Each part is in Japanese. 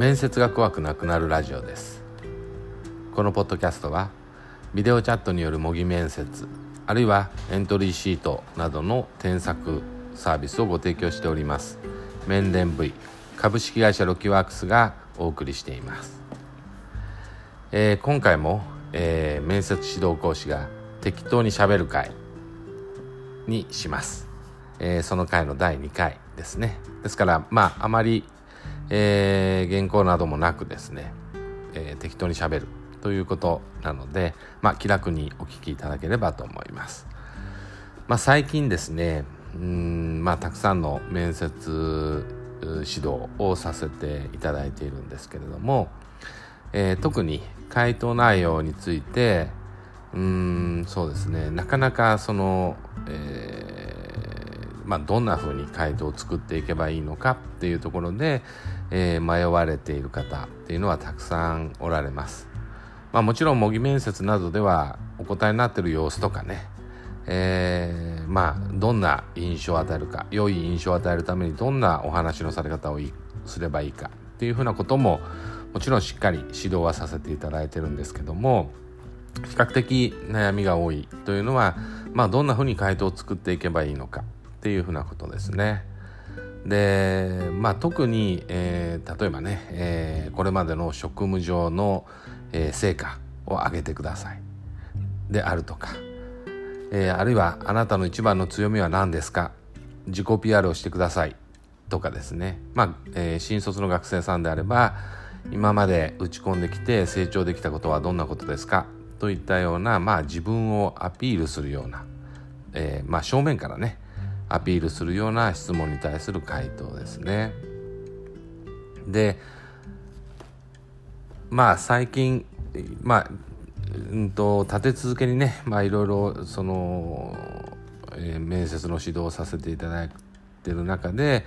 面接が怖くなくなるラジオです。このポッドキャストはビデオチャットによる模擬面接あるいはエントリーシートなどの添削サービスをご提供しております。面連 V 株式会社ロキワークスがお送りしています、えー、今回も、えー、面接指導講師が適当にしゃべる会にします、えー、その回の第2回ですね。ですからまああまりえー、原稿などもなくですね、えー、適当にしゃべるということなので、まあ、気楽にお聞きいただければと思います。まあ、最近ですねうんまあたくさんの面接指導をさせていただいているんですけれども、えー、特に回答内容についてうんそうですねなかなかその、えー、まあ、どんなふうに回答を作っていけばいいのかっていうところで、えー、迷われている方っていうのはたくさんおられます。まあ、もちろん模擬面接などではお答えになってる様子とかね、えー、まあどんな印象を与えるか良い印象を与えるためにどんなお話のされ方をすればいいかっていうふうなことももちろんしっかり指導はさせていただいてるんですけども比較的悩みが多いというのは、まあ、どんなふうに回答を作っていけばいいのかっていうふうなことですね。でまあ特に、えー、例えばね、えー、これまでの職務上の、えー、成果を上げてください。であるとか、えー、あるいはあなたの一番の強みは何ですか？自己 PR をしてください。とかですね。まあ、えー、新卒の学生さんであれば今まで打ち込んできて成長できたことはどんなことですか？といったような、まあ、自分をアピールするような、えーまあ、正面からねアピールするような質問に対する回答ですね。でまあ最近まあうんと立て続けにねまあいろいろその、えー、面接の指導をさせていただいてる中で、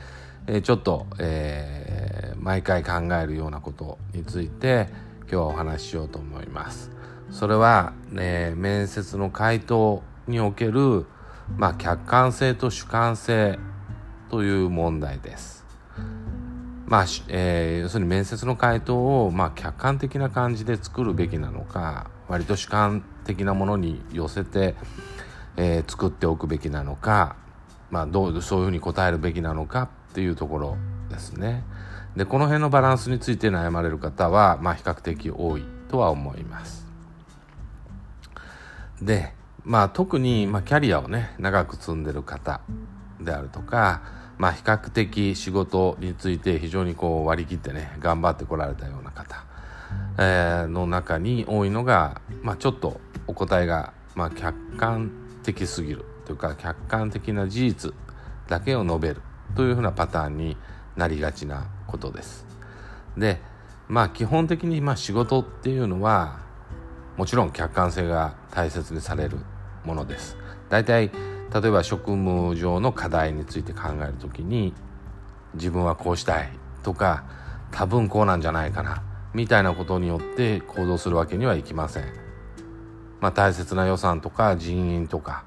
えー、ちょっと、えー、毎回考えるようなことについて今日はお話ししようと思います。それは、ね、面接の回答におけるまあ、客観性と主観性という問題です。まあえー、要するに面接の回答を、まあ、客観的な感じで作るべきなのか割と主観的なものに寄せて、えー、作っておくべきなのか、まあ、どうそういうふうに答えるべきなのかっていうところですね。でこの辺のバランスについて悩まれる方は、まあ、比較的多いとは思います。でまあ、特に、まあ、キャリアをね長く積んでる方であるとか、まあ、比較的仕事について非常にこう割り切ってね頑張ってこられたような方、えー、の中に多いのが、まあ、ちょっとお答えが、まあ、客観的すぎる。というか客観的な事実だけを述べる。というふうなパターンになりがちなことです。でまあ基本的にまあ仕事っていうのはもちろん客観性が大切にされる。ものです。大体例えば職務上の課題について考える時に自分はこうしたいとか多分こうなんじゃないかなみたいなことによって行動するわけにはいきません。まあ、大切な予算とか人員とか、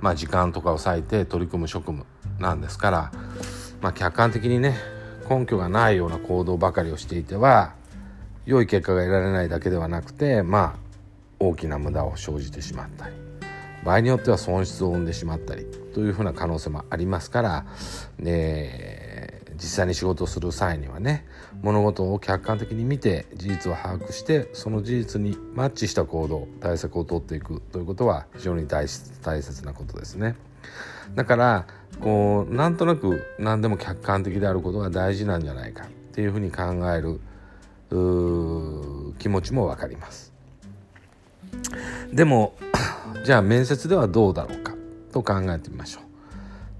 まあ、時間とかを割いて取り組む職務なんですから、まあ、客観的にね根拠がないような行動ばかりをしていては良い結果が得られないだけではなくてまあ大きな無駄を生じてしまったり場合によっては損失を生んでしまったりというふうな可能性もありますから、ね、実際に仕事をする際にはね物事を客観的に見て事実を把握してその事実にマッチした行動対策を取っていくということは非常に大大切なことですね。だからこうなんとなく何でも客観的であることが大事なんじゃないかっていうふうに考える気持ちも分かります。でも じゃあ面接ではどうだろうか？と考えてみましょ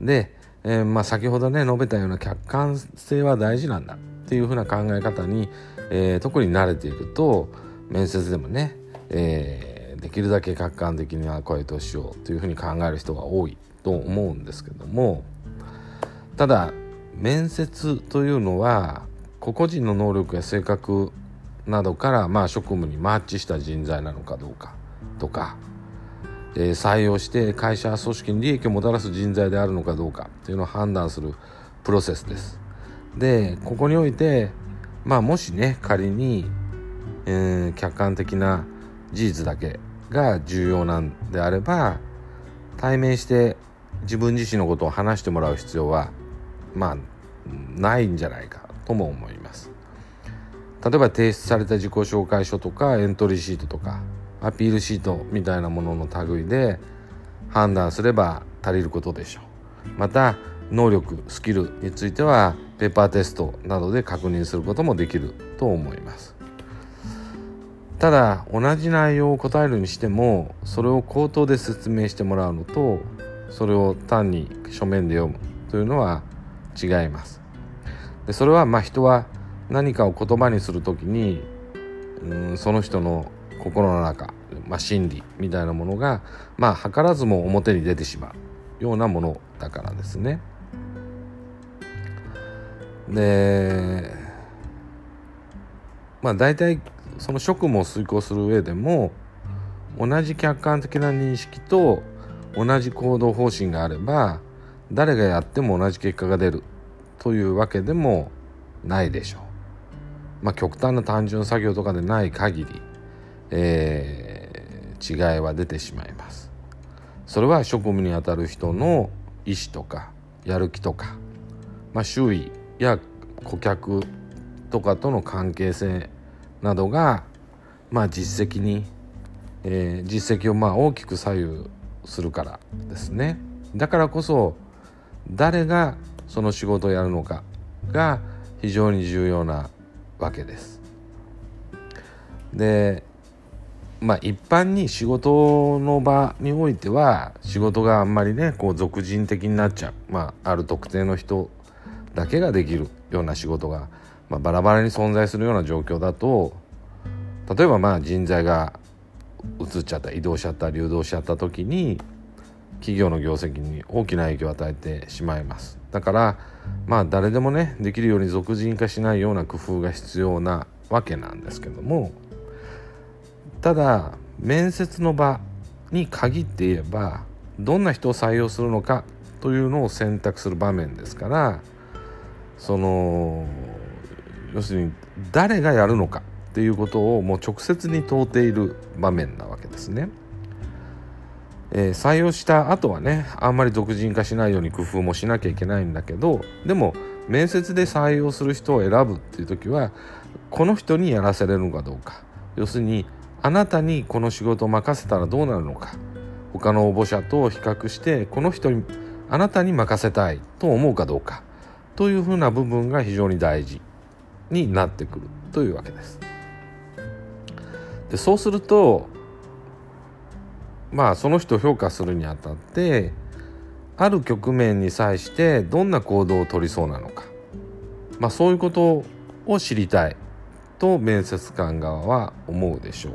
う。で、えー、まあ、先ほどね述べたような客観性は大事なんだっていうふうな考え方に、えー、特に慣れていくと面接でもね、えー、できるだけ客観的な声としようというふうに考える人が多いと思うんですけどもただ面接というのは個々人の能力や性格などからまあ職務にマッチした人材なのかどうかとかえー、採用して会社組織に利益をもたらす人材であるのかどうかというのを判断するプロセスです。でここにおいて、まあもしね仮に、えー、客観的な事実だけが重要なんであれば対面して自分自身のことを話してもらう必要はまあないんじゃないかとも思います例えば提出された自己紹介書とかエントリーシートとかアピールシートみたいなものの類で判断すれば足りることでしょう。また能力スキルについてはペーパーテストなどで確認することもできると思います。ただ同じ内容を答えるにしてもそれを口頭で説明してもらうのとそれを単に書面で読むというのは違います。でそれはまあ人は何かを言葉にする時にうんその人の心の中、まあ、心理みたいなものがまあ図らずも表に出てしまうようなものだからですね。でまあ大体その職務を遂行する上でも同じ客観的な認識と同じ行動方針があれば誰がやっても同じ結果が出るというわけでもないでしょう。まあ、極端な単純作業とかでない限り、えー、違いは出てしまいます。それは職務にあたる人の意思とかやる気とか、まあ、周囲や顧客とかとの関係性などが、まあ、実績に、えー、実績をまあ大きく左右するからですね。だからこそ誰がその仕事をやるのかが非常に重要なわけです。でまあ一般に仕事の場においては仕事があんまりねこう俗人的になっちゃう、まあ、ある特定の人だけができるような仕事が、まあ、バラバラに存在するような状況だと例えばまあ人材が移っちゃった移動しちゃった流動しちゃった時に企業の業績に大きな影響を与えてしまいますだからまあ誰でもねできるように俗人化しないような工夫が必要なわけなんですけどもただ面接の場に限って言えばどんな人を採用するのかというのを選択する場面ですからその要するに誰がやるのかっていうことをもう直接に問うている場面なわけですね。えー、採用した後はねあんまり独人化しないように工夫もしなきゃいけないんだけどでも面接で採用する人を選ぶっていう時はこの人にやらせれるのかどうか。要するにあなたにこの仕事を任せたらどうなるのか。他の応募者と比較してこの人にあなたに任せたいと思うかどうか。というふうな部分が非常に大事になってくるというわけです。でそうするとまあその人を評価するにあたってある局面に際してどんな行動を取りそうなのか、まあ、そういうことを知りたいと面接官側は思うでしょう。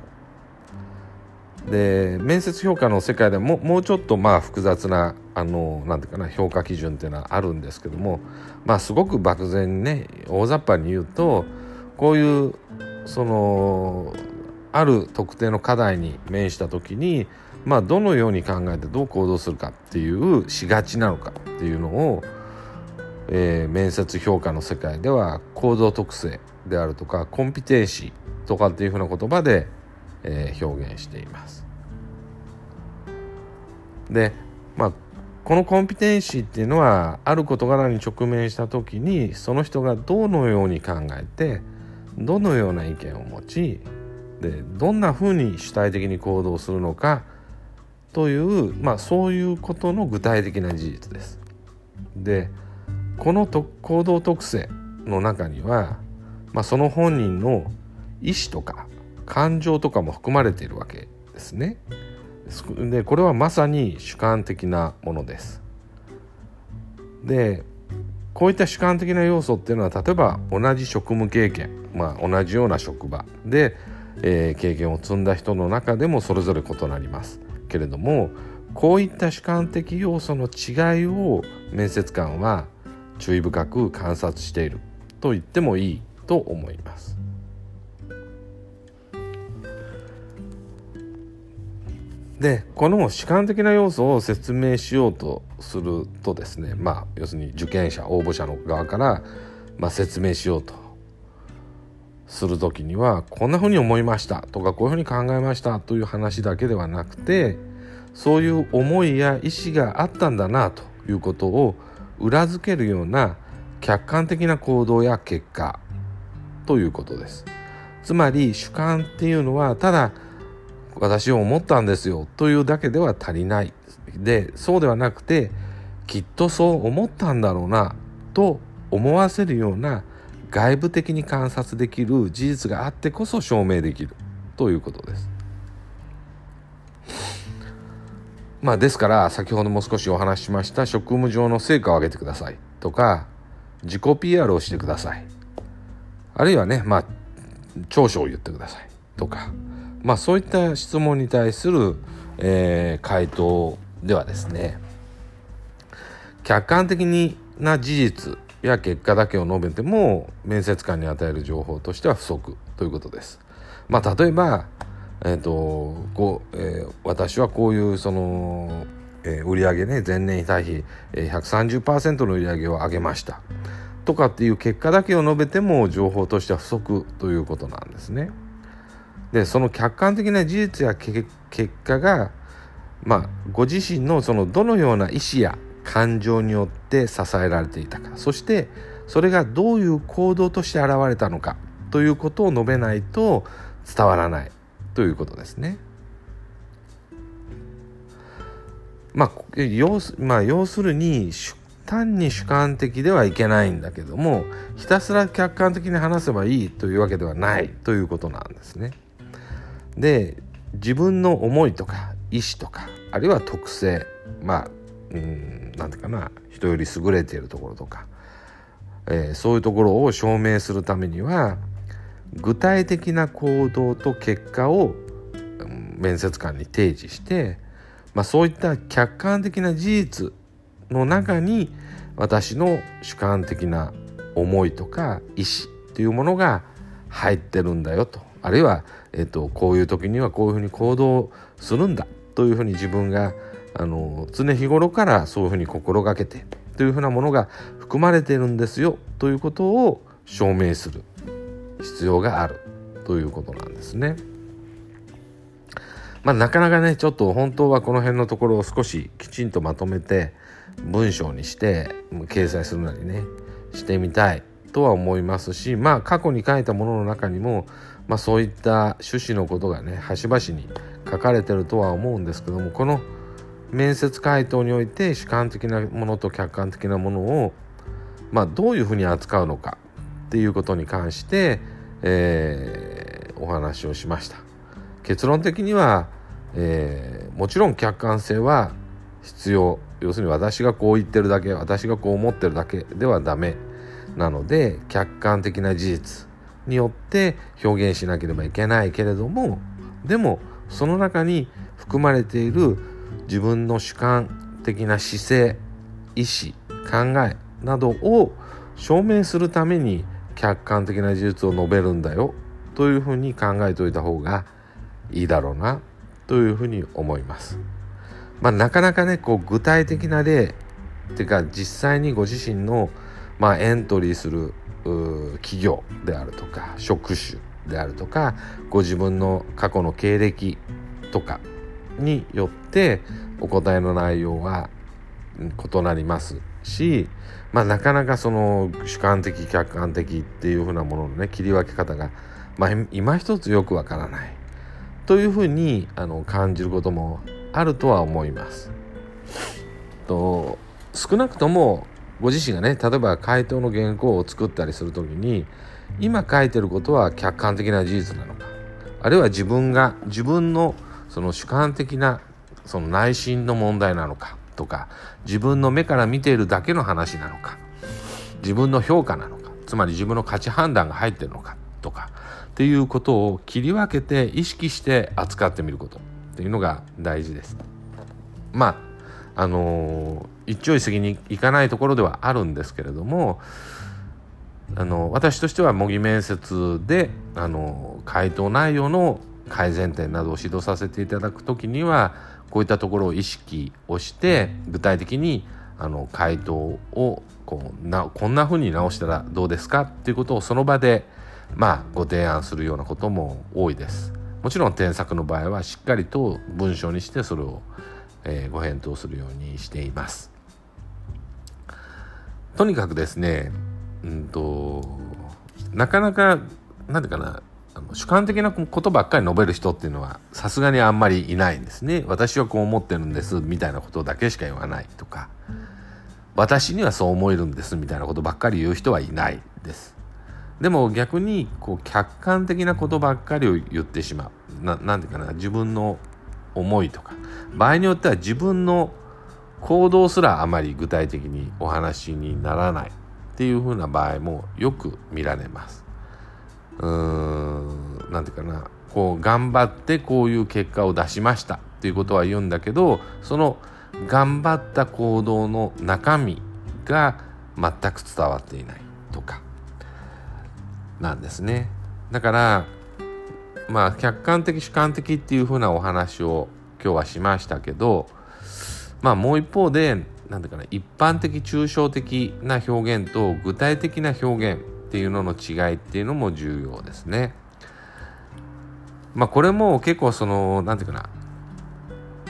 で面接評価の世界でももうちょっとまあ複雑なあのなんていうかな評価基準っていうのはあるんですけどもまあすごく漠然にね大雑把に言うとこういうそのある特定の課題に面した時にまあ、どのように考えてどう行動するかっていうしがちなのかっていうのを、えー、面接評価の世界では行動特性であるとかコンピテンシーとかっていうふうな言葉で、えー、表現しています。で、まあ、このコンピテンシーっていうのはある事柄に直面した時にその人がどのように考えてどのような意見を持ちでどんなふうに主体的に行動するのかという、まあ、そういうことの具体的な事実です。でこの行動特性の中には、まあ、その本人の意思とか感情とかも含まれているわけですね。でこれはまさに主観的なものです。でこういった主観的な要素っていうのは例えば同じ職務経験、まあ、同じような職場で、えー、経験を積んだ人の中でもそれぞれ異なります。けれどもこういった主観的要素の違いを面接官は注意深く観察していると言ってもいいと思います。でこの主観的な要素を説明しようとするとですねまあ要するに受験者応募者の側から、まあ、説明しようとする時にはこんなふうに思いましたとかこういうふうに考えましたという話だけではなくてそういう思いや意思があったんだなということを裏付けるような客観的な行動や結果ということです。つまり主観っていうのはただ私を思ったんですよというだけでは足りない。でそうではなくてきっとそう思ったんだろうなと思わせるような外部的に観察できる事実があってこそ証明できる。ということです。まあですから先ほども少しお話ししました職務上の成果を上げてください。とか自己 PR をしてください。あるいはねまあ長所を言ってください。とかまあそういった質問に対する、えー、回答ではですね客観的な事実や結果だけを述べても面接官に与える情報としては不足ということです。まあ、例えば、えーとこうえー、私はこういうその、えー、売上ね前年比対比130%の売上を上げましたとかっていう結果だけを述べても情報としては不足ということなんですね。でその客観的な事実や結果が、まあ、ご自身のそのどのような意思や感情によって支えられていたか。そしてそれがどういう行動として現れたのか。ということを述べないと伝わらない。ということですね。まあ、要すまあ、要するに単に主観的ではいけないんだけどもひたすら客観的に話せばいいというわけではない。ということなんですね。で自分の思いとか意思とかあるいは特性。まあうんなんていうかな人より優れているところとか、えー、そういうところを証明するためには具体的な行動と結果を面接官に提示して、まあ、そういった客観的な事実の中に私の主観的な思いとか意思というものが入ってるんだよと。あるいは、えーと、こういう時にはこういうふうに行動するんだというふうに自分があの常日頃からそういうふうに心がけてというふうなものが含まれているんですよということを証明する必要があるということなんですね。まあ、なかなかねちょっと本当はこの辺のところを少しきちんとまとめて文章にして掲載するなりねしてみたいとは思いますしまあ過去に書いたものの中にも、まあ、そういった趣旨のことがね端々に書かれてるとは思うんですけどもこの「面接回答において主観的なものと客観的なものを、まあ、どういうふうに扱うのかっていうことに関して、えー、お話をしました。結論的には、えー、もちろん客観性は必要。要するに私がこう言ってるだけ私がこう思ってるだけではダメ。なので客観的な事実によって表現しなければいけないけれどもでもその中に含まれている自分の主観的な姿勢意思考えなどを証明するために客観的な事実を述べるんだよというふうに考えておいた方がいいだろうなというふうに思います。まあ、なかなかねこう具体的な例っていうか実際にご自身の、まあ、エントリーする企業であるとか職種であるとかご自分の過去の経歴とかによってお答えの内容は異なりますし、まあ、なかなかその主観的客観的っていうふうなもののね切り分け方が、まあ、今一つよくわからないというふうにあの感じることもあるとは思います。と少なくともご自身がね例えば回答の原稿を作ったりする時に今書いてることは客観的な事実なのかあるいは自分が自分のその主観的なその内心の問題なのかとか自分の目から見ているだけの話なのか自分の評価なのかつまり自分の価値判断が入ってるのかとかっていうことを切り分けて意識して扱ってみることっていうのが大事です。まああの一朝一夕にいかないところではあるんですけれどもあの私としては模擬面接であの回答内容の改善点などを指導させていただく時にはこういったところを意識をして具体的にあの回答をこうなこんな風に直したらどうですかっていうことをその場でまあご提案するようなことも多いです。もちろん添削の場合はしっかりと文章にしてそれを、えー、ご返答するようにしています。とにかくですねうんとなかなか何ていうかな主観的なことばっかり述べる人っていうのはさすがにあんまりいないんですね。私はこう思ってるんですみたいなことだけしか言わないとか。私にはそう思えるんですみたいなことばっかり言う人はいないです。でも逆にこう客観的なことばっかりを言ってしまう。ななんていうかな自分の思いとか。場合によっては自分の行動すらあまり具体的にお話にならないっていうふうな場合もよく見られます。うんなんていうかな。こう頑張ってこういう結果を出しましたっていうことは言うんだけどその頑張った行動の中身が全く伝わっていないとか。なんですね。だからまあ客観的主観的っていうふうなお話を今日はしましたけどまあもう一方で何ていうかな一般的抽象的な表現と具体的な表現っていうのの違いっていうのも重要ですね。まあこれも結構その何て言うかな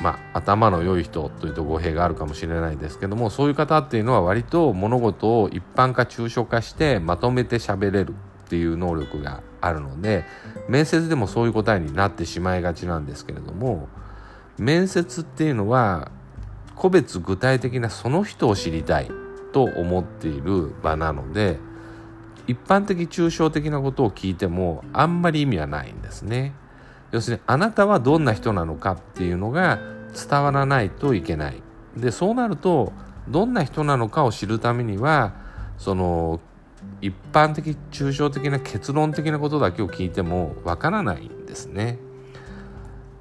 まあ、頭の良い人というと語弊があるかもしれないですけどもそういう方っていうのは割と物事を一般化抽象化してまとめて喋れるっていう能力があるので面接でもそういう答えになってしまいがちなんですけれども面接っていうのは個別具体的なその人を知りたいと思っている場なので一般的抽象的なことを聞いてもあんまり意味はないんですね。要するにあなたはどんな人なのかっていうのが伝わらないといけない。でそうなるとどんな人なのかを知るためにはその一般的抽象的な結論的なことだけを聞いてもわからないんですね。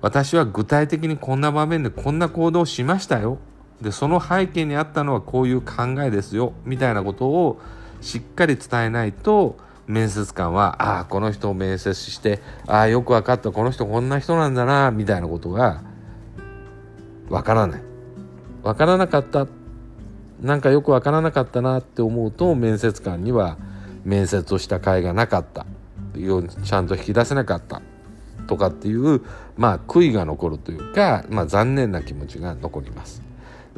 私は具体的にこんな場面でこんな行動をしましたよ。でその背景にあったのはこういう考えですよみたいなことをしっかり伝えないと面接官はああこの人を面接してああよく分かったこの人こんな人なんだなみたいなことが分からない。分からなかったなんかよく分からなかったなって思うと面接官には面接をした甲斐がなかった。ちゃんと引き出せなかった。とかっていうまあ悔いが残るというか、まあ、残念な気持ちが残ります。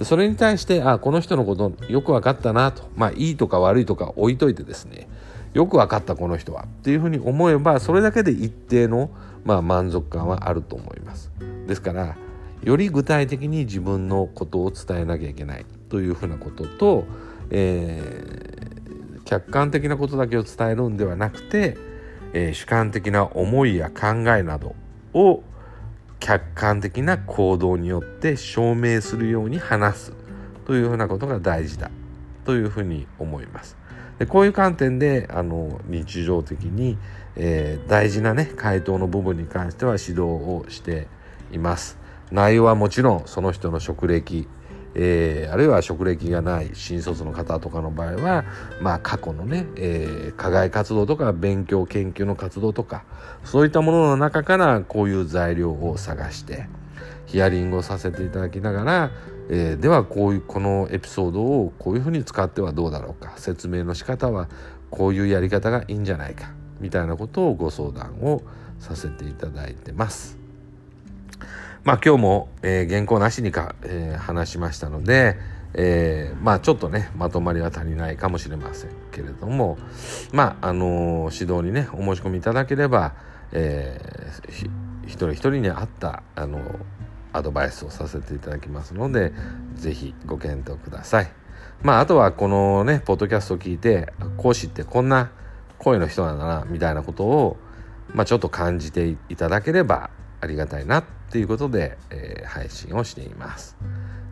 それに対してあこの人のことよく分かったなと。まあいいとか悪いとか置いといてですね。よく分かったこの人は。っていうふうに思えばそれだけで一定の、まあ、満足感はあると思います。ですからより具体的に自分のことを伝えなきゃいけない。というふうなことと、えー、客観的なことだけを伝えるんではなくて、えー、主観的な思いや考えなどを客観的な行動によって証明するように話すというふうなことが大事だというふうに思います。でこういう観点であの日常的に、えー、大事なね回答の部分に関しては指導をしています。内容はもちろんその人の職歴えー、あるいは職歴がない新卒の方とかの場合は、まあ、過去のね、えー、課外活動とか勉強研究の活動とかそういったものの中からこういう材料を探してヒアリングをさせていただきながら、えー、ではこういうこのエピソードをこういうふうに使ってはどうだろうか説明の仕方はこういうやり方がいいんじゃないかみたいなことをご相談をさせていただいてます。まあ今日も、えー、原稿なしにか、えー、話しましたので、えー、まあちょっとねまとまりは足りないかもしれませんけれどもまああのー、指導にねお申し込みいただければ、えー、一人一人に合ったあのアドバイスをさせていただきますので是非ご検討ください。まああとはこのねポッドキャストを聞いて講師ってこんな声の人なんだなみたいなことを、まあ、ちょっと感じていただければありがたいなっていうことで、えー、配信をしています。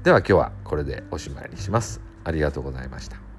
では今日はこれでおしまいにします。ありがとうございました。